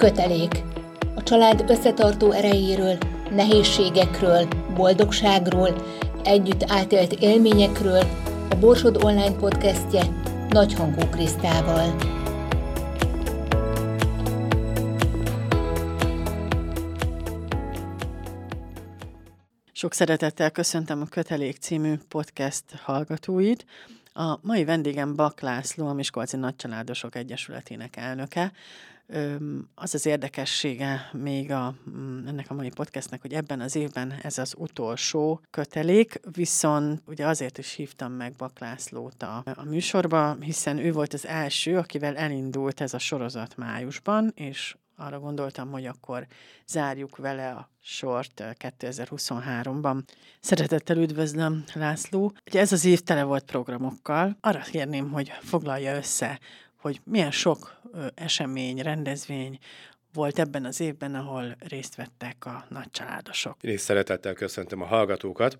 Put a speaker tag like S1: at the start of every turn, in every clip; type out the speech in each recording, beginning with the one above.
S1: Kötelék. A család összetartó erejéről, nehézségekről, boldogságról, együtt átélt élményekről a Borsod Online podcastje Nagyhangú Krisztával.
S2: Sok szeretettel köszöntöm a Kötelék című podcast hallgatóit. A mai vendégem Bak László, a Miskolci Nagycsaládosok Egyesületének elnöke. Az az érdekessége még a, mm, ennek a mai podcastnek, hogy ebben az évben ez az utolsó kötelék, viszont ugye azért is hívtam meg Bak Lászlót a, a műsorba, hiszen ő volt az első, akivel elindult ez a sorozat májusban, és arra gondoltam, hogy akkor zárjuk vele a sort 2023-ban. Szeretettel üdvözlöm, László. Ugye ez az év tele volt programokkal. Arra kérném, hogy foglalja össze, hogy milyen sok esemény, rendezvény volt ebben az évben, ahol részt vettek a nagy családosok.
S3: Én is szeretettel köszöntöm a hallgatókat.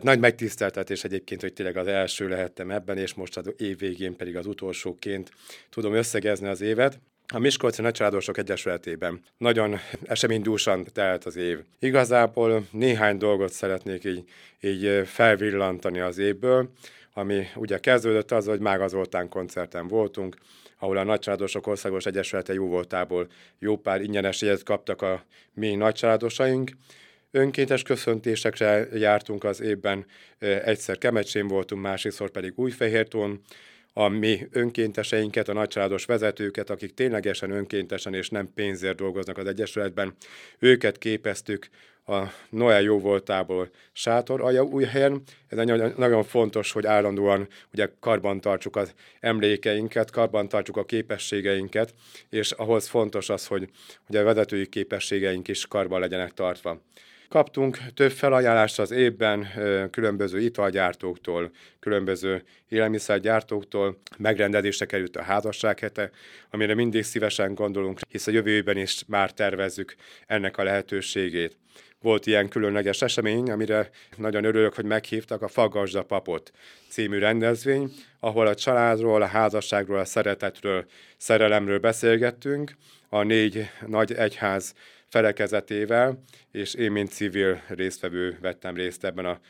S3: Nagy megtiszteltetés egyébként, hogy tényleg az első lehettem ebben, és most az év végén pedig az utolsóként tudom összegezni az évet. A Miskolci Nagycsaládosok Egyesületében nagyon eseménydúsan telt az év. Igazából néhány dolgot szeretnék így, így felvillantani az évből, ami ugye kezdődött az, hogy Mága Zoltán koncerten voltunk, ahol a Nagycsaládosok Országos Egyesülete jó voltából jó pár ingyenes jegyet kaptak a mi nagycsaládosaink. Önkéntes köszöntésekre jártunk az évben, egyszer Kemecsén voltunk, másikszor pedig Újfehértón, a mi önkénteseinket, a nagycsaládos vezetőket, akik ténylegesen önkéntesen és nem pénzért dolgoznak az Egyesületben, őket képeztük a Noel jó voltából sátor alja új helyen. Ez nagyon, nagyon fontos, hogy állandóan ugye karbantartsuk az emlékeinket, karbantartsuk a képességeinket, és ahhoz fontos az, hogy ugye a vezetői képességeink is karban legyenek tartva. Kaptunk több felajánlást az évben különböző italgyártóktól, különböző élelmiszergyártóktól, megrendezésre került a házassághete, amire mindig szívesen gondolunk, hisz a jövőben is már tervezzük ennek a lehetőségét. Volt ilyen különleges esemény, amire nagyon örülök, hogy meghívtak a Fagasda Papot című rendezvény, ahol a családról, a házasságról, a szeretetről, szerelemről beszélgettünk, a négy nagy egyház felekezetével, és én, mint civil résztvevő vettem részt ebben a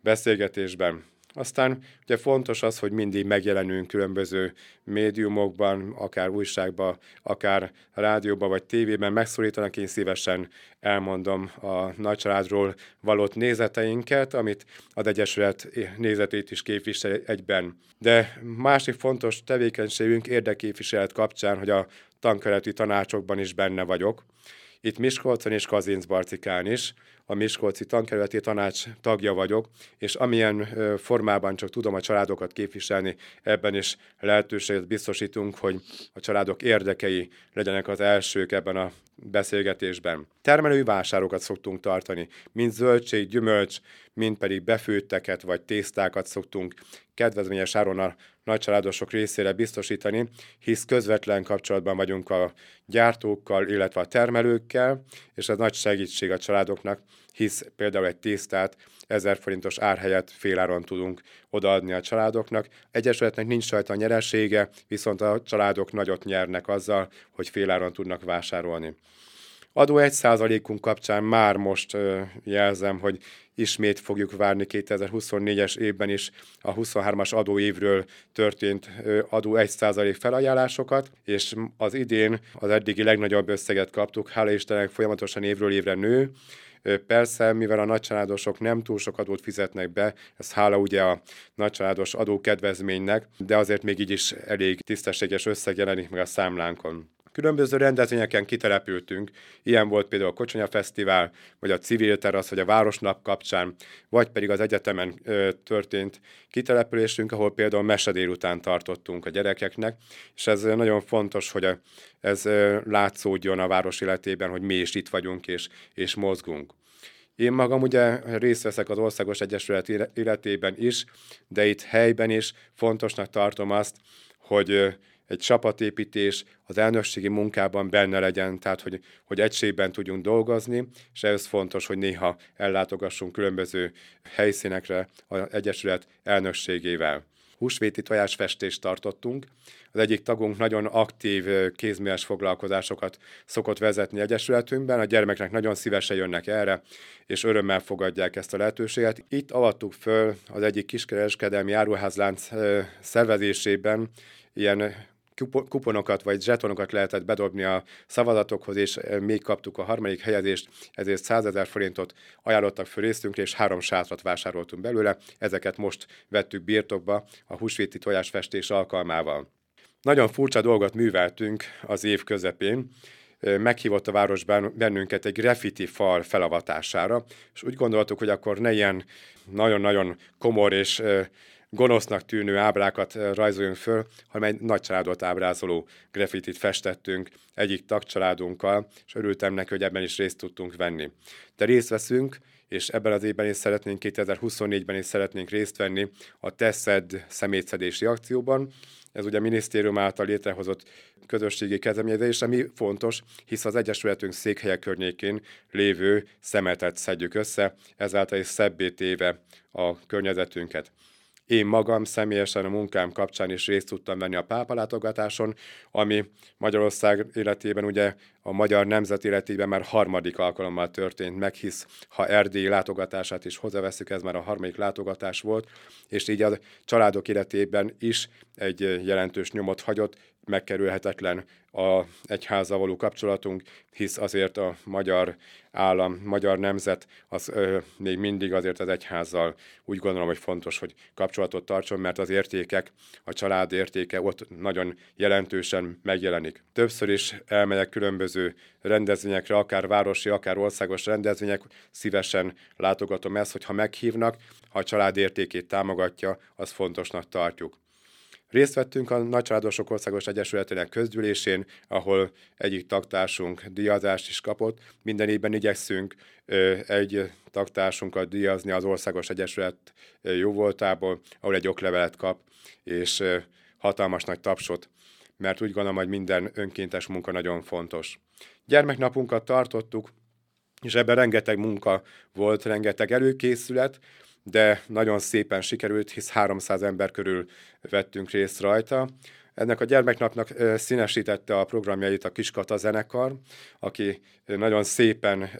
S3: beszélgetésben. Aztán ugye fontos az, hogy mindig megjelenünk különböző médiumokban, akár újságban, akár rádióban vagy tévében, megszólítanak, én szívesen elmondom a nagycsaládról valott nézeteinket, amit az Egyesület nézetét is képvisel egyben. De másik fontos tevékenységünk érdekképviselet kapcsán, hogy a tankereti tanácsokban is benne vagyok, itt Miskolcon és Kazincbarcikán is, a Miskolci Tankerületi Tanács tagja vagyok, és amilyen formában csak tudom a családokat képviselni, ebben is lehetőséget biztosítunk, hogy a családok érdekei legyenek az elsők ebben a beszélgetésben. Termelői vásárokat szoktunk tartani, mint zöldség, gyümölcs, mint pedig befőtteket vagy tésztákat szoktunk kedvezményes áron a nagycsaládosok részére biztosítani, hisz közvetlen kapcsolatban vagyunk a gyártókkal, illetve a termelőkkel, és ez nagy segítség a családoknak, hisz például egy tésztát 1000 forintos ár helyett féláron tudunk odaadni a családoknak. Egyesületnek nincs rajta nyeresége, viszont a családok nagyot nyernek azzal, hogy féláron tudnak vásárolni. Adó 1%-unk kapcsán már most jelzem, hogy ismét fogjuk várni 2024-es évben is a 23-as adóévről történt adó 1% felajánlásokat, és az idén az eddigi legnagyobb összeget kaptuk, hála Istennek folyamatosan évről évre nő, Persze, mivel a nagycsaládosok nem túl sok adót fizetnek be, ez hála ugye a nagycsaládos adókedvezménynek, de azért még így is elég tisztességes összeg jelenik meg a számlánkon. Különböző rendezvényeken kitelepültünk, ilyen volt például a Kocsonya Fesztivál, vagy a Civil Terasz, vagy a Városnap kapcsán, vagy pedig az egyetemen ö, történt kitelepülésünk, ahol például mese délután tartottunk a gyerekeknek, és ez nagyon fontos, hogy a, ez ö, látszódjon a város életében, hogy mi is itt vagyunk és, és mozgunk. Én magam ugye részt veszek az Országos Egyesület életében is, de itt helyben is fontosnak tartom azt, hogy egy csapatépítés az elnökségi munkában benne legyen, tehát hogy, hogy egységben tudjunk dolgozni, és ez fontos, hogy néha ellátogassunk különböző helyszínekre az Egyesület elnökségével. húsvéti tojásfestést tartottunk. Az egyik tagunk nagyon aktív kézműves foglalkozásokat szokott vezetni egyesületünkben, a gyermeknek nagyon szívesen jönnek erre, és örömmel fogadják ezt a lehetőséget. Itt avattuk föl az egyik kiskereskedelmi áruházlánc szervezésében ilyen kuponokat vagy zsetonokat lehetett bedobni a szavazatokhoz, és még kaptuk a harmadik helyezést, ezért 100 ezer forintot ajánlottak föl részünkre, és három sátrat vásároltunk belőle. Ezeket most vettük birtokba a húsvéti tojásfestés alkalmával. Nagyon furcsa dolgot műveltünk az év közepén, meghívott a városban bennünket egy graffiti fal felavatására, és úgy gondoltuk, hogy akkor ne ilyen nagyon-nagyon komor és gonosznak tűnő ábrákat rajzoljunk föl, hanem egy nagy családot ábrázoló graffitit festettünk egyik tagcsaládunkkal, és örültem neki, hogy ebben is részt tudtunk venni. De részt veszünk, és ebben az évben is szeretnénk, 2024-ben is szeretnénk részt venni a Teszed szemétszedési akcióban. Ez ugye a minisztérium által létrehozott közösségi kezdeményezés, ami fontos, hisz az Egyesületünk székhelye környékén lévő szemetet szedjük össze, ezáltal is szebbé téve a környezetünket. Én magam személyesen a munkám kapcsán is részt tudtam venni a pápalátogatáson, ami Magyarország életében ugye a magyar nemzet életében már harmadik alkalommal történt meg, hisz ha Erdély látogatását is hozzáveszünk, ez már a harmadik látogatás volt, és így a családok életében is egy jelentős nyomot hagyott, megkerülhetetlen a egyházzal való kapcsolatunk, hisz azért a magyar állam, magyar nemzet az ö, még mindig azért az egyházzal úgy gondolom, hogy fontos, hogy kapcsolatot tartson, mert az értékek, a család értéke ott nagyon jelentősen megjelenik. Többször is elmegyek különböző rendezvényekre, akár városi, akár országos rendezvények, szívesen látogatom ezt, hogy ha meghívnak, ha a család értékét támogatja, az fontosnak tartjuk. Részt vettünk a Nagycsaládosok Országos Egyesületének közgyűlésén, ahol egyik tagtársunk díjazást is kapott. Minden évben igyekszünk egy tagtársunkat díjazni az Országos Egyesület jóvoltából, ahol egy oklevelet kap, és hatalmas nagy tapsot, mert úgy gondolom, hogy minden önkéntes munka nagyon fontos. Gyermeknapunkat tartottuk, és ebben rengeteg munka volt, rengeteg előkészület, de nagyon szépen sikerült, hisz 300 ember körül vettünk részt rajta. Ennek a gyermeknapnak színesítette a programjait a Kiskata zenekar, aki nagyon szépen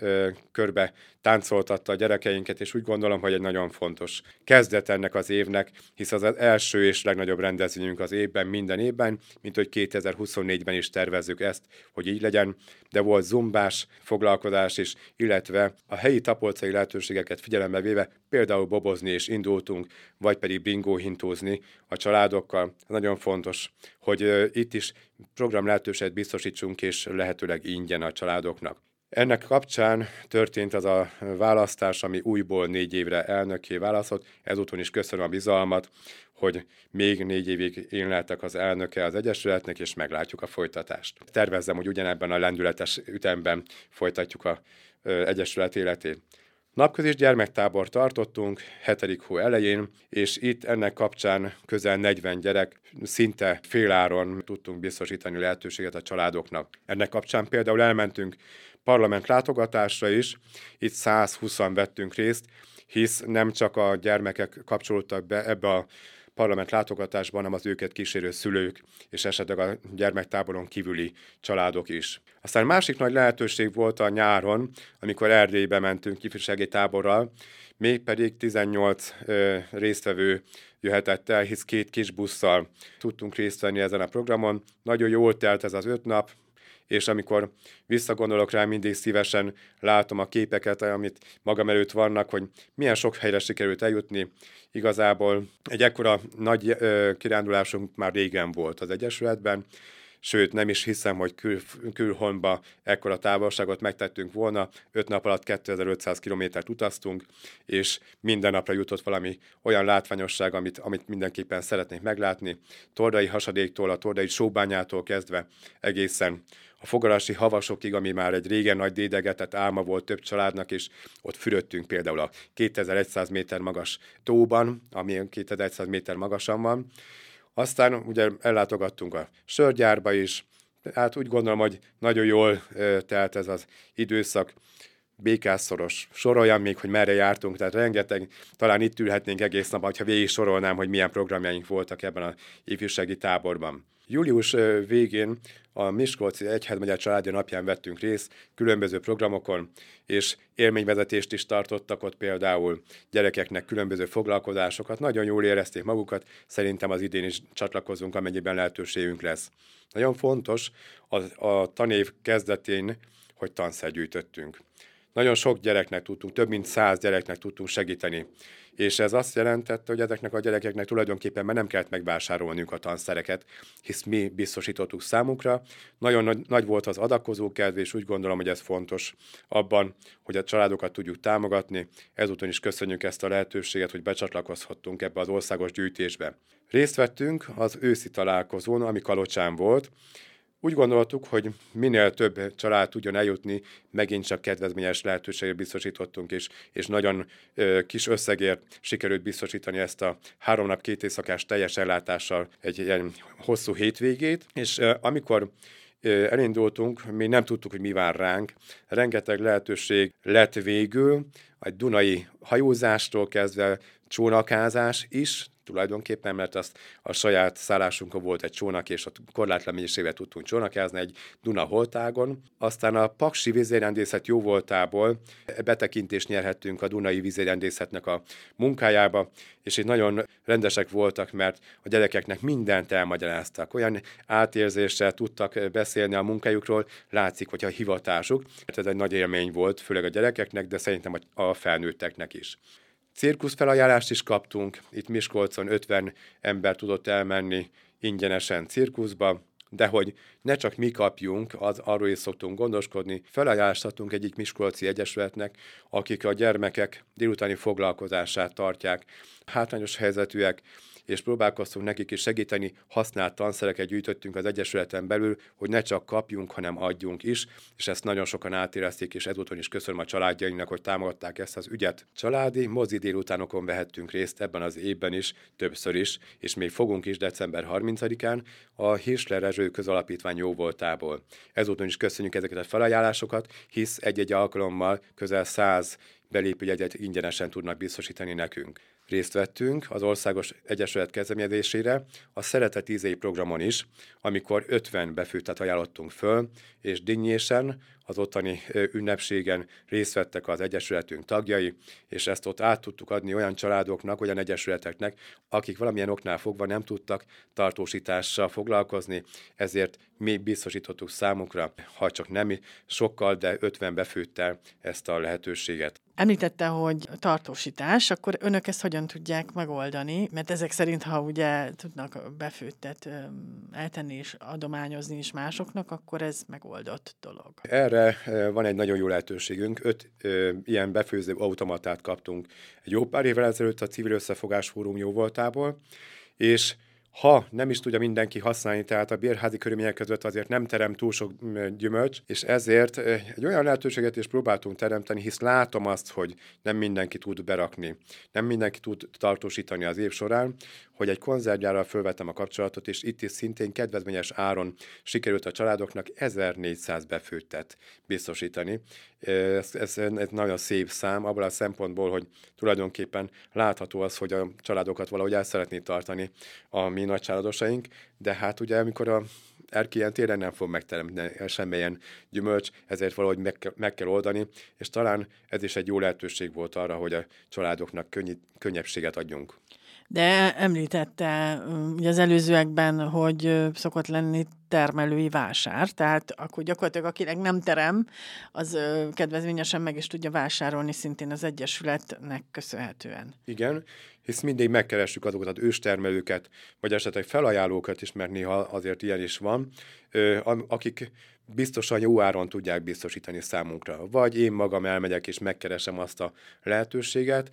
S3: körbe táncoltatta a gyerekeinket, és úgy gondolom, hogy egy nagyon fontos kezdet ennek az évnek, hisz az, első és legnagyobb rendezvényünk az évben, minden évben, mint hogy 2024-ben is tervezzük ezt, hogy így legyen, de volt zumbás foglalkozás is, illetve a helyi tapolcai lehetőségeket figyelembe véve például bobozni és indultunk, vagy pedig bingó hintózni a családokkal. Nagyon fontos, hogy itt is program lehetőséget biztosítsunk, és lehetőleg ingyen a családoknak. Ennek kapcsán történt az a választás, ami újból négy évre elnöké választott. Ezúton is köszönöm a bizalmat, hogy még négy évig én lehetek az elnöke az Egyesületnek, és meglátjuk a folytatást. Tervezzem, hogy ugyanebben a lendületes ütemben folytatjuk a Egyesület életét. Napközis gyermektábor tartottunk 7. hó elején, és itt ennek kapcsán közel 40 gyerek szinte féláron tudtunk biztosítani lehetőséget a családoknak. Ennek kapcsán például elmentünk parlament látogatásra is, itt 120 vettünk részt, hisz nem csak a gyermekek kapcsolódtak be ebbe a parlament látogatásban, hanem az őket kísérő szülők, és esetleg a gyermektáboron kívüli családok is. Aztán másik nagy lehetőség volt a nyáron, amikor Erdélybe mentünk ifjúsági táborral, még pedig 18 ö, résztvevő jöhetett el, hisz két kis busszal tudtunk részt venni ezen a programon. Nagyon jól telt ez az öt nap, és amikor visszagondolok rá, mindig szívesen látom a képeket, amit magam előtt vannak, hogy milyen sok helyre sikerült eljutni. Igazából egy ekkora nagy kirándulásunk már régen volt az Egyesületben, sőt nem is hiszem, hogy kül, külhonba ekkora távolságot megtettünk volna. Öt nap alatt 2500 kilométert utaztunk, és minden napra jutott valami olyan látványosság, amit, amit mindenképpen szeretnék meglátni. Tordai hasadéktól, a Tordai sóbányától kezdve egészen a fogarási havasokig, ami már egy régen nagy dédegetett álma volt több családnak, és ott fürödtünk például a 2100 méter magas tóban, ami 2100 méter magasan van, aztán ugye ellátogattunk a sörgyárba is, hát úgy gondolom, hogy nagyon jól telt ez az időszak. békászoros, soroljam még, hogy merre jártunk, tehát rengeteg, talán itt ülhetnénk egész nap, ha végig sorolnám, hogy milyen programjaink voltak ebben a ifjúsági táborban. Július végén a Miskolci Egyházmegye családja napján vettünk részt különböző programokon, és élményvezetést is tartottak ott például gyerekeknek különböző foglalkozásokat. Nagyon jól érezték magukat, szerintem az idén is csatlakozunk, amennyiben lehetőségünk lesz. Nagyon fontos a, a tanév kezdetén, hogy tanszer gyűjtöttünk. Nagyon sok gyereknek tudtunk, több mint száz gyereknek tudtunk segíteni. És ez azt jelentette, hogy ezeknek a gyerekeknek tulajdonképpen már nem kellett megvásárolniuk a tanszereket, hisz mi biztosítottuk számukra. Nagyon nagy, nagy volt az adakozó kedv, és úgy gondolom, hogy ez fontos abban, hogy a családokat tudjuk támogatni. Ezúton is köszönjük ezt a lehetőséget, hogy becsatlakozhattunk ebbe az országos gyűjtésbe. Részt vettünk az őszi találkozón, ami Kalocsán volt, úgy gondoltuk, hogy minél több család tudjon eljutni, megint csak kedvezményes lehetőséget biztosítottunk, és, és nagyon ö, kis összegért sikerült biztosítani ezt a három nap, két éjszakás teljes ellátással egy ilyen hosszú hétvégét, és ö, amikor elindultunk, mi nem tudtuk, hogy mi vár ránk. Rengeteg lehetőség lett végül, a Dunai hajózástól kezdve csónakázás is, tulajdonképpen, mert azt a saját szállásunkon volt egy csónak, és ott korlátlan mennyiségvel tudtunk csónakázni egy Duna holtágon. Aztán a Paksi vízérendészet jó voltából betekintést nyerhettünk a Dunai vízérendészetnek a munkájába, és itt nagyon rendesek voltak, mert a gyerekeknek mindent elmagyaráztak. Olyan átérzéssel tudtak beszélni a munkájukról, látszik, hogy a hivatásuk. Ez egy nagy élmény volt, főleg a gyerekeknek, de szerintem a felnőtteknek is. Cirkuszfelajánlást is kaptunk, itt Miskolcon 50 ember tudott elmenni ingyenesen cirkuszba, de hogy ne csak mi kapjunk, az, arról is szoktunk gondoskodni, felajánlhatunk egyik Miskolci Egyesületnek, akik a gyermekek délutáni foglalkozását tartják, hátrányos helyzetűek, és próbálkoztunk nekik is segíteni, használt tanszereket gyűjtöttünk az Egyesületen belül, hogy ne csak kapjunk, hanem adjunk is, és ezt nagyon sokan átérezték, és ezúton is köszönöm a családjainknak, hogy támogatták ezt az ügyet. Családi mozi délutánokon vehettünk részt ebben az évben is, többször is, és még fogunk is december 30-án a Hirsler Rezső közalapítvány jó voltából. Ezúton is köszönjük ezeket a felajánlásokat, hisz egy-egy alkalommal közel 100 belépőjegyet ingyenesen tudnak biztosítani nekünk részt vettünk az Országos Egyesület kezdeményezésére a Szeretet Ízei programon is, amikor 50 befőttet ajánlottunk föl, és dinnyésen az ottani ünnepségen részt vettek az Egyesületünk tagjai, és ezt ott át tudtuk adni olyan családoknak, olyan egyesületeknek, akik valamilyen oknál fogva nem tudtak tartósítással foglalkozni, ezért mi biztosítottuk számukra, ha csak nem sokkal, de 50 befőttel ezt a lehetőséget.
S2: Említette, hogy tartósítás, akkor önök ezt hogyan tudják megoldani? Mert ezek szerint, ha ugye tudnak befőttet eltenni és adományozni is másoknak, akkor ez megoldott dolog.
S3: Erre van egy nagyon jó lehetőségünk. Öt ö, ilyen befőző automatát kaptunk egy jó pár évvel ezelőtt a Civil Összefogás Fórum jó voltából, és ha nem is tudja mindenki használni, tehát a bérházi körülmények között azért nem terem túl sok mm, gyümölcs, és ezért egy olyan lehetőséget is próbáltunk teremteni, hisz látom azt, hogy nem mindenki tud berakni, nem mindenki tud tartósítani az év során, hogy egy konzervgyárral fölvettem a kapcsolatot, és itt is szintén kedvezményes áron sikerült a családoknak 1400 befőttet biztosítani. Ez, ez, ez nagyon szép szám, abból a szempontból, hogy tulajdonképpen látható az, hogy a családokat valahogy el szeretné tartani a mi nagy családosaink, de hát ugye amikor a erkélyen téren nem fog megteremteni semmilyen gyümölcs, ezért valahogy meg, meg kell oldani, és talán ez is egy jó lehetőség volt arra, hogy a családoknak könny- könnyebbséget adjunk.
S2: De említette ugye az előzőekben, hogy szokott lenni termelői vásár, tehát akkor gyakorlatilag akinek nem terem, az kedvezményesen meg is tudja vásárolni szintén az Egyesületnek köszönhetően.
S3: Igen, hisz mindig megkeressük azokat az őstermelőket, vagy esetleg felajánlókat is, mert néha azért ilyen is van, akik biztosan jó áron tudják biztosítani számunkra. Vagy én magam elmegyek és megkeresem azt a lehetőséget,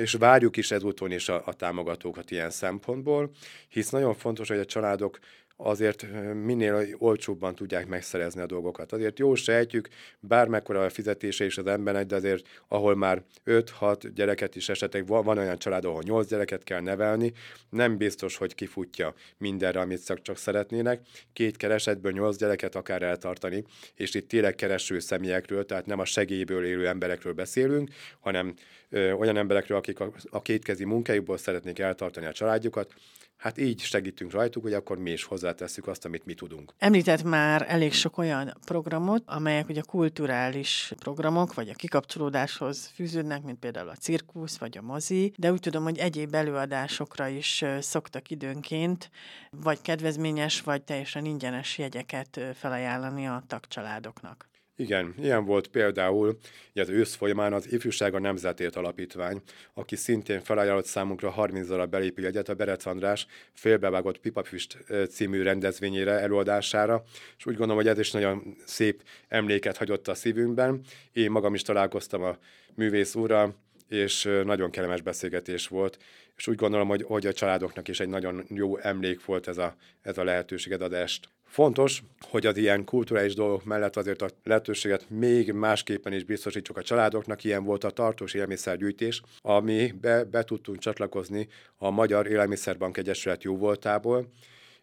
S3: és várjuk is ezúton is a, a támogatókat ilyen szempontból, hisz nagyon fontos, hogy a családok azért minél olcsóbban tudják megszerezni a dolgokat. Azért jó sejtjük, bármekkora a fizetése is az embernek, de azért ahol már 5-6 gyereket is esetleg van, van olyan család, ahol 8 gyereket kell nevelni, nem biztos, hogy kifutja mindenre, amit csak, csak szeretnének. Két keresetből 8 gyereket akár eltartani, és itt tényleg kereső személyekről, tehát nem a segélyből élő emberekről beszélünk, hanem olyan emberekről, akik a, a kétkezi munkájukból szeretnék eltartani a családjukat, hát így segítünk rajtuk, hogy akkor mi is hozzátesszük azt, amit mi tudunk.
S2: Említett már elég sok olyan programot, amelyek ugye kulturális programok, vagy a kikapcsolódáshoz fűződnek, mint például a cirkusz, vagy a mozi, de úgy tudom, hogy egyéb előadásokra is szoktak időnként, vagy kedvezményes, vagy teljesen ingyenes jegyeket felajánlani a tagcsaládoknak.
S3: Igen, ilyen volt például ugye az ősz folyamán az Ifjúság a Nemzetért Alapítvány, aki szintén felajánlott számunkra 30 darab belépő jegyet a Berec András félbevágott Pipafüst című rendezvényére, előadására, és úgy gondolom, hogy ez is nagyon szép emléket hagyott a szívünkben. Én magam is találkoztam a művész úrral, és nagyon kellemes beszélgetés volt, és úgy gondolom, hogy, hogy a családoknak is egy nagyon jó emlék volt ez a, ez a lehetőség, ez a est. Fontos, hogy az ilyen kulturális dolgok mellett azért a lehetőséget még másképpen is biztosítsuk a családoknak. Ilyen volt a tartós élelmiszergyűjtés, ami be, be tudtunk csatlakozni a Magyar Élelmiszerbank Egyesület jóvoltából,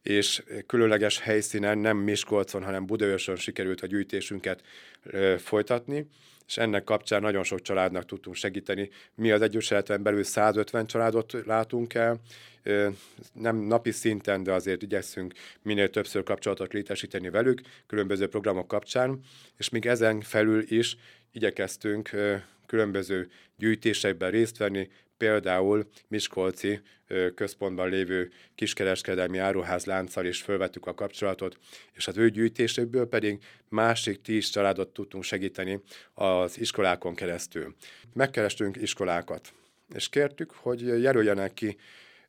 S3: és különleges helyszínen, nem Miskolcon, hanem Budaörsön sikerült a gyűjtésünket ö, folytatni, és ennek kapcsán nagyon sok családnak tudtunk segíteni. Mi az Egyesületen belül 150 családot látunk el, nem napi szinten, de azért igyekszünk minél többször kapcsolatot létesíteni velük, különböző programok kapcsán, és még ezen felül is igyekeztünk különböző gyűjtésekben részt venni, például Miskolci központban lévő kiskereskedelmi áruház lánccal is felvettük a kapcsolatot, és az ő gyűjtésükből pedig másik tíz családot tudtunk segíteni az iskolákon keresztül. Megkerestünk iskolákat, és kértük, hogy jelöljenek ki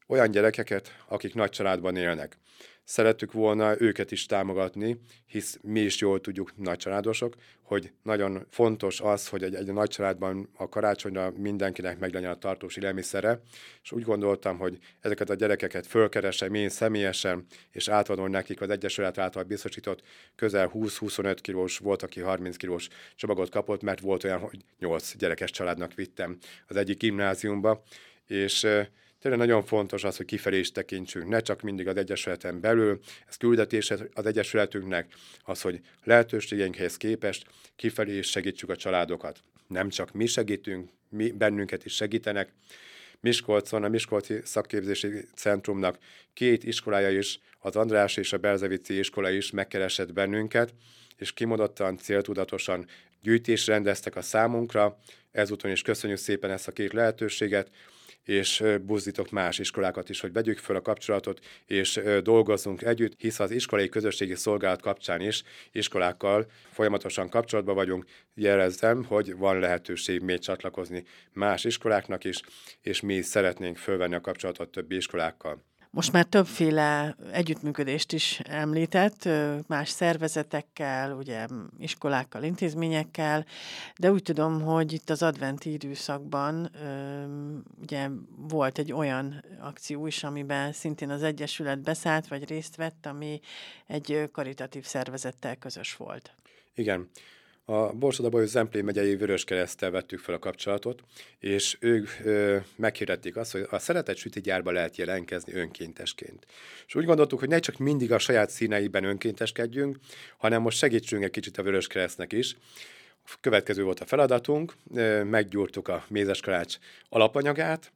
S3: olyan gyerekeket, akik nagy családban élnek. Szerettük volna őket is támogatni, hisz mi is jól tudjuk, nagy családosok, hogy nagyon fontos az, hogy egy, egy nagy családban a karácsonyra mindenkinek meglegyen a tartós élelmiszere, és úgy gondoltam, hogy ezeket a gyerekeket fölkeresem én személyesen, és átadom nekik az Egyesület által biztosított közel 20-25 kilós, volt, aki 30 kilós csomagot kapott, mert volt olyan, hogy 8 gyerekes családnak vittem az egyik gimnáziumba, és tényleg nagyon fontos az, hogy kifelé is tekintsünk, ne csak mindig az Egyesületen belül, ez küldetés az Egyesületünknek, az, hogy lehetőségeinkhez képest kifelé is segítsük a családokat. Nem csak mi segítünk, mi bennünket is segítenek, Miskolcon, a Miskolci Szakképzési Centrumnak két iskolája is, az András és a Belzevici iskola is megkeresett bennünket, és kimondottan, céltudatosan gyűjtés rendeztek a számunkra. Ezúton is köszönjük szépen ezt a két lehetőséget, és buzdítok más iskolákat is, hogy vegyük fel a kapcsolatot, és dolgozzunk együtt, hisz az iskolai közösségi szolgálat kapcsán is iskolákkal folyamatosan kapcsolatban vagyunk. Jelezzem, hogy van lehetőség még csatlakozni más iskoláknak is, és mi szeretnénk fölvenni a kapcsolatot többi iskolákkal.
S2: Most már többféle együttműködést is említett, más szervezetekkel, ugye iskolákkal, intézményekkel, de úgy tudom, hogy itt az adventi időszakban ugye volt egy olyan akció is, amiben szintén az Egyesület beszállt, vagy részt vett, ami egy karitatív szervezettel közös volt.
S3: Igen. A Borsod Zemplén megyei Vöröskereszttel vettük fel a kapcsolatot, és ők ö, meghirdették azt, hogy a szeretett sütigyárba lehet jelentkezni önkéntesként. És úgy gondoltuk, hogy ne csak mindig a saját színeiben önkénteskedjünk, hanem most segítsünk egy kicsit a Vöröskeresztnek is. Következő volt a feladatunk, meggyúrtuk a mézeskalács alapanyagát,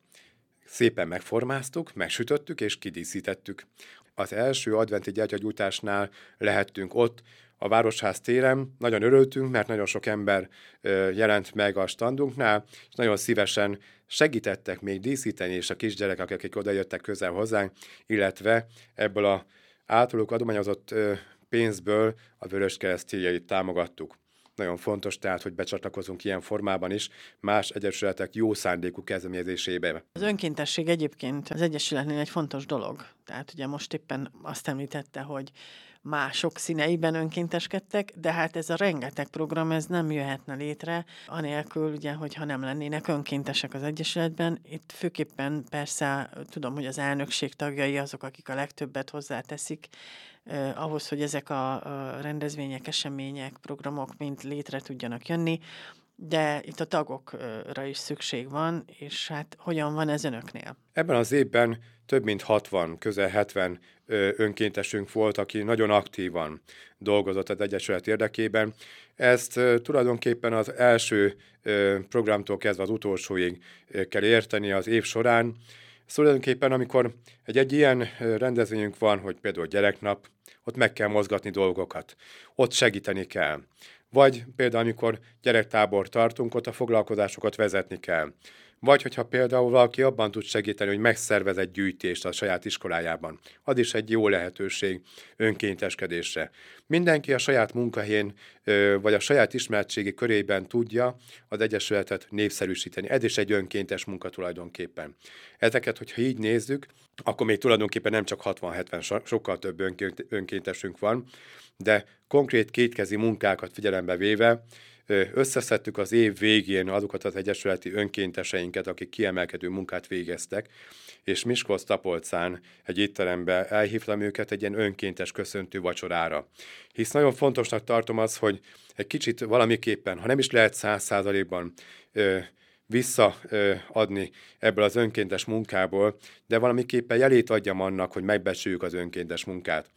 S3: szépen megformáztuk, megsütöttük és kidíszítettük. Az első adventi gyertyagyújtásnál lehettünk ott, a Városház téren. Nagyon örültünk, mert nagyon sok ember jelent meg a standunknál, és nagyon szívesen segítettek még díszíteni, és a kisgyerekek, akik oda jöttek közel hozzánk, illetve ebből a általuk adományozott pénzből a Vöröskereszt támogattuk. Nagyon fontos tehát, hogy becsatlakozunk ilyen formában is más egyesületek jó szándékú kezdeményezésébe.
S2: Az önkéntesség egyébként az egyesületnél egy fontos dolog. Tehát ugye most éppen azt említette, hogy mások színeiben önkénteskedtek, de hát ez a rengeteg program, ez nem jöhetne létre, anélkül ugye, hogyha nem lennének önkéntesek az Egyesületben. Itt főképpen persze tudom, hogy az elnökség tagjai azok, akik a legtöbbet hozzáteszik, eh, ahhoz, hogy ezek a, a rendezvények, események, programok mind létre tudjanak jönni, de itt a tagokra is szükség van, és hát hogyan van ez önöknél?
S3: Ebben az évben több mint 60, közel 70 önkéntesünk volt, aki nagyon aktívan dolgozott az Egyesület érdekében. Ezt tulajdonképpen az első programtól kezdve az utolsóig kell érteni az év során. Szóval tulajdonképpen, amikor egy, egy ilyen rendezvényünk van, hogy például gyereknap, ott meg kell mozgatni dolgokat, ott segíteni kell. Vagy például, amikor gyerektábor tartunk, ott a foglalkozásokat vezetni kell. Vagy hogyha például valaki abban tud segíteni, hogy megszervez egy gyűjtést a saját iskolájában. Az is egy jó lehetőség önkénteskedésre. Mindenki a saját munkahelyén vagy a saját ismertségi körében tudja az Egyesületet népszerűsíteni. Ez is egy önkéntes munka tulajdonképpen. Ezeket, hogyha így nézzük, akkor még tulajdonképpen nem csak 60-70, sokkal több önkéntesünk van, de konkrét kétkezi munkákat figyelembe véve összeszedtük az év végén azokat az egyesületi önkénteseinket, akik kiemelkedő munkát végeztek, és Miskolc Tapolcán egy étterembe elhívtam őket egy ilyen önkéntes köszöntő vacsorára. Hisz nagyon fontosnak tartom az, hogy egy kicsit valamiképpen, ha nem is lehet száz százalékban visszaadni ebből az önkéntes munkából, de valamiképpen jelét adjam annak, hogy megbecsüljük az önkéntes munkát.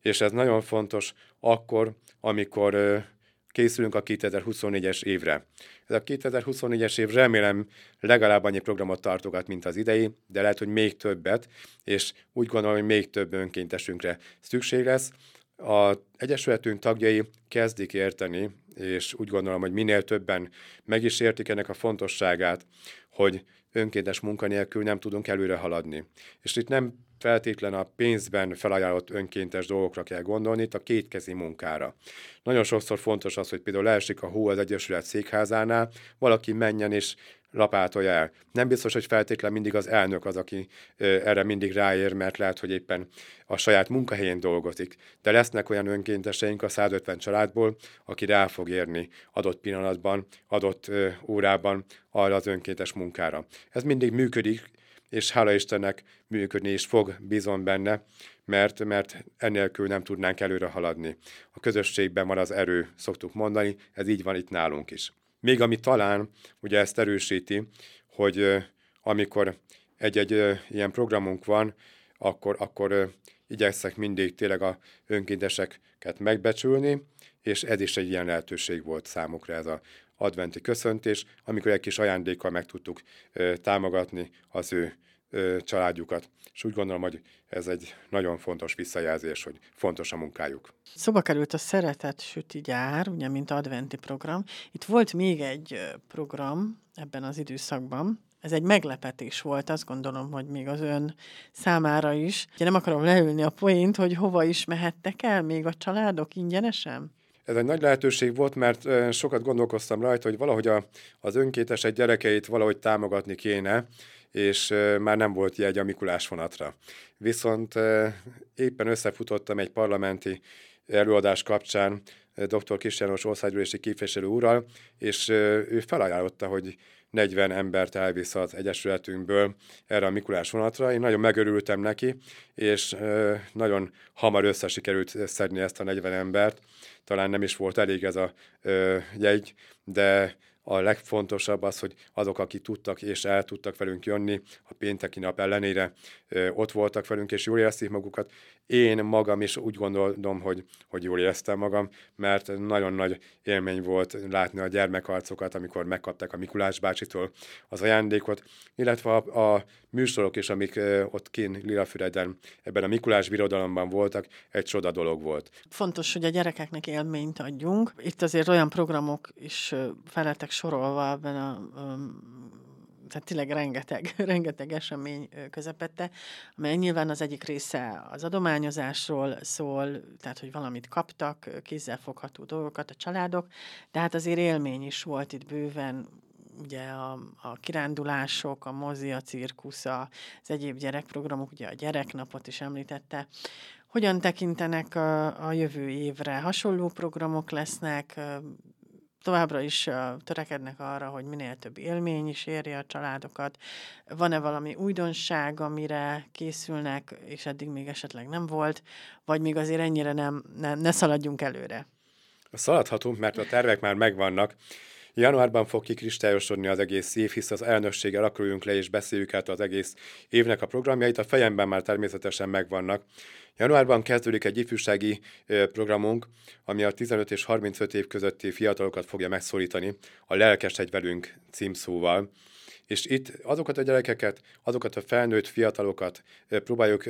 S3: És ez nagyon fontos akkor, amikor készülünk a 2024-es évre. Ez a 2024-es év remélem legalább annyi programot tartogat, mint az idei, de lehet, hogy még többet, és úgy gondolom, hogy még több önkéntesünkre szükség lesz. A Egyesületünk tagjai kezdik érteni, és úgy gondolom, hogy minél többen meg is értik ennek a fontosságát, hogy önkéntes munkanélkül nem tudunk előre haladni. És itt nem feltétlen a pénzben felajánlott önkéntes dolgokra kell gondolni, itt a kétkezi munkára. Nagyon sokszor fontos az, hogy például leesik a hó az Egyesület székházánál, valaki menjen és lapátolja el. Nem biztos, hogy feltétlen mindig az elnök az, aki erre mindig ráér, mert lehet, hogy éppen a saját munkahelyén dolgozik. De lesznek olyan önkénteseink a 150 családból, aki rá fog érni adott pillanatban, adott órában arra az önkéntes munkára. Ez mindig működik, és hála Istennek működni is fog, bízom benne, mert, mert ennélkül nem tudnánk előre haladni. A közösségben van az erő, szoktuk mondani, ez így van itt nálunk is. Még ami talán ugye ezt erősíti, hogy amikor egy-egy ilyen programunk van, akkor, akkor igyekszek mindig tényleg a önkénteseket megbecsülni, és ez is egy ilyen lehetőség volt számukra ez a adventi köszöntés, amikor egy kis ajándékkal meg tudtuk támogatni az ő családjukat. És úgy gondolom, hogy ez egy nagyon fontos visszajelzés, hogy fontos a munkájuk.
S2: Szóba került a Szeretet Süti Gyár, ugye, mint adventi program. Itt volt még egy program ebben az időszakban, ez egy meglepetés volt, azt gondolom, hogy még az ön számára is. Ugye nem akarom leülni a poént, hogy hova is mehettek el még a családok ingyenesen?
S3: Ez egy nagy lehetőség volt, mert sokat gondolkoztam rajta, hogy valahogy a, az önkéntesek gyerekeit valahogy támogatni kéne, és már nem volt jegy a Mikulás vonatra. Viszont éppen összefutottam egy parlamenti előadás kapcsán dr. Kis János országgyűlési képviselő úrral, és ő felajánlotta, hogy 40 embert elvisz az Egyesületünkből erre a Mikulás vonatra. Én nagyon megörültem neki, és nagyon hamar összesikerült szedni ezt a 40 embert. Talán nem is volt elég ez a jegy, de a legfontosabb az, hogy azok, akik tudtak és el tudtak velünk jönni a pénteki nap ellenére, ott voltak velünk, és jól érezték magukat. Én magam is úgy gondolom, hogy, hogy jól éreztem magam, mert nagyon nagy élmény volt látni a gyermekarcokat, amikor megkapták a Mikulás bácsitól az ajándékot, illetve a, a műsorok is, amik ott kín Lilafüreden ebben a Mikulás birodalomban voltak, egy csoda dolog volt.
S2: Fontos, hogy a gyerekeknek élményt adjunk. Itt azért olyan programok is felettek sorolva ebben a tehát tényleg rengeteg, rengeteg esemény közepette, amely nyilván az egyik része az adományozásról szól, tehát hogy valamit kaptak, kézzelfogható dolgokat a családok, de hát azért élmény is volt itt bőven, ugye a, a kirándulások, a mozi, a cirkusz, az egyéb gyerekprogramok, ugye a gyereknapot is említette, Hogyan tekintenek a, a jövő évre? Hasonló programok lesznek, továbbra is törekednek arra, hogy minél több élmény is érje a családokat. Van-e valami újdonság, amire készülnek, és eddig még esetleg nem volt, vagy még azért ennyire nem, ne, ne szaladjunk előre?
S3: Szaladhatunk, mert a tervek már megvannak. Januárban fog kikristályosodni az egész év, hisz az elnökséggel akkor le és beszéljük át az egész évnek a programjait. A fejemben már természetesen megvannak. Januárban kezdődik egy ifjúsági programunk, ami a 15 és 35 év közötti fiatalokat fogja megszólítani a Lelkes egy velünk címszóval. És itt azokat a gyerekeket, azokat a felnőtt fiatalokat próbáljuk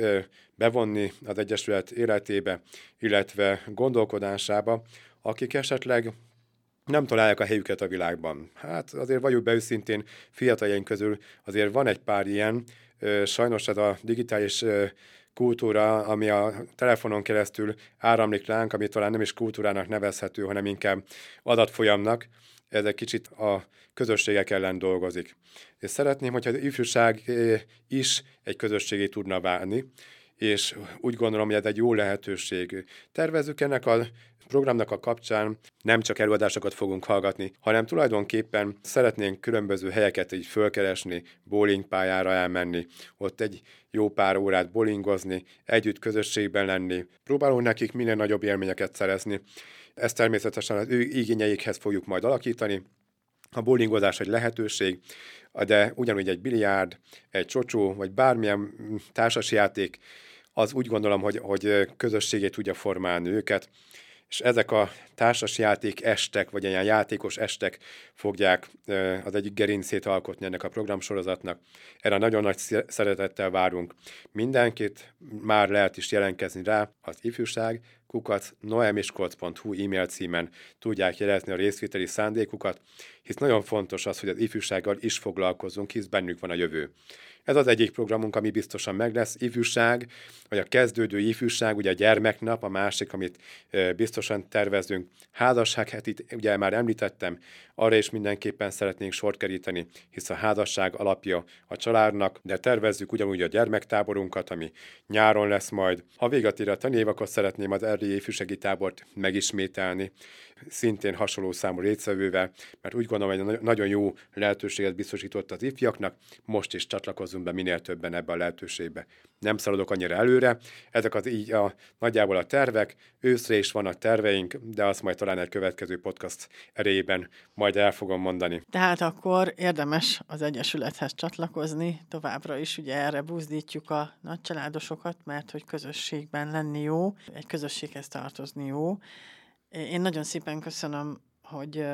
S3: bevonni az Egyesület életébe, illetve gondolkodásába, akik esetleg nem találják a helyüket a világban. Hát azért vagyunk be őszintén, fiataljaink közül azért van egy pár ilyen, sajnos ez a digitális kultúra, ami a telefonon keresztül áramlik ránk, ami talán nem is kultúrának nevezhető, hanem inkább adatfolyamnak, ez egy kicsit a közösségek ellen dolgozik. És szeretném, hogyha az ifjúság is egy közösségé tudna válni, és úgy gondolom, hogy ez egy jó lehetőség. Tervezzük ennek a programnak a kapcsán nem csak előadásokat fogunk hallgatni, hanem tulajdonképpen szeretnénk különböző helyeket így fölkeresni, bowlingpályára elmenni, ott egy jó pár órát bowlingozni, együtt közösségben lenni. Próbálunk nekik minél nagyobb élményeket szerezni. Ezt természetesen az ő igényeikhez fogjuk majd alakítani, a bowlingozás egy lehetőség, de ugyanúgy egy biliárd, egy csocsó, vagy bármilyen társasjáték, az úgy gondolom, hogy, hogy közösségét tudja formálni őket, és ezek a társasjáték estek, vagy ilyen játékos estek fogják az egyik gerincét alkotni ennek a programsorozatnak. Erre nagyon nagy szeretettel várunk mindenkit, már lehet is jelentkezni rá az ifjúság, kukat noemiskolc.hu e-mail címen tudják jelezni a részvételi szándékukat, hisz nagyon fontos az, hogy az ifjúsággal is foglalkozunk, hisz bennük van a jövő. Ez az egyik programunk, ami biztosan meg lesz. Ifjúság, vagy a kezdődő ifjúság, ugye a gyermeknap, a másik, amit biztosan tervezünk. Házasság, hát ugye már említettem, arra is mindenképpen szeretnénk sort keríteni, hisz a házasság alapja a családnak, de tervezzük ugyanúgy a gyermektáborunkat, ami nyáron lesz majd. Ha véget ér a tanév, akkor szeretném az erdélyi ifjúsági tábort megismételni szintén hasonló számú résztvevővel, mert úgy gondolom, hogy nagyon jó lehetőséget biztosított az ifjaknak, most is csatlakozunk be minél többen ebbe a lehetőségbe. Nem szaladok annyira előre, ezek az így a, nagyjából a tervek, őszre is vannak terveink, de azt majd talán egy következő podcast erejében majd el fogom mondani.
S2: Tehát akkor érdemes az Egyesülethez csatlakozni, továbbra is ugye erre buzdítjuk a nagycsaládosokat, mert hogy közösségben lenni jó, egy közösséghez tartozni jó, én nagyon szépen köszönöm, hogy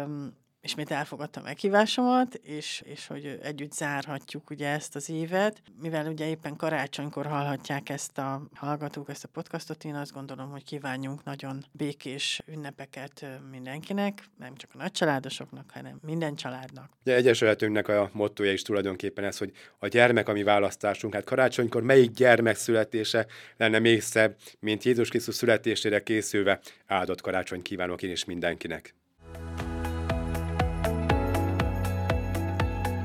S2: ismét elfogadtam meghívásomat, és, és hogy együtt zárhatjuk ugye ezt az évet. Mivel ugye éppen karácsonykor hallhatják ezt a hallgatók, ezt a podcastot, én azt gondolom, hogy kívánjunk nagyon békés ünnepeket mindenkinek, nem csak a nagycsaládosoknak, hanem minden családnak.
S3: Ugye Egyesületünknek a mottoja is tulajdonképpen ez, hogy a gyermek a mi választásunk. Hát karácsonykor melyik gyermek születése lenne még szebb, mint Jézus Krisztus születésére készülve. Áldott karácsony kívánok én is mindenkinek.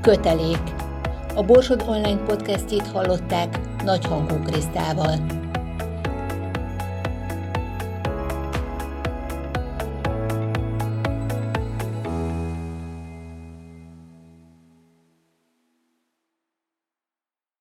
S1: Kötelék. A Borsod Online podcastjét hallották Nagyhangú Krisztával.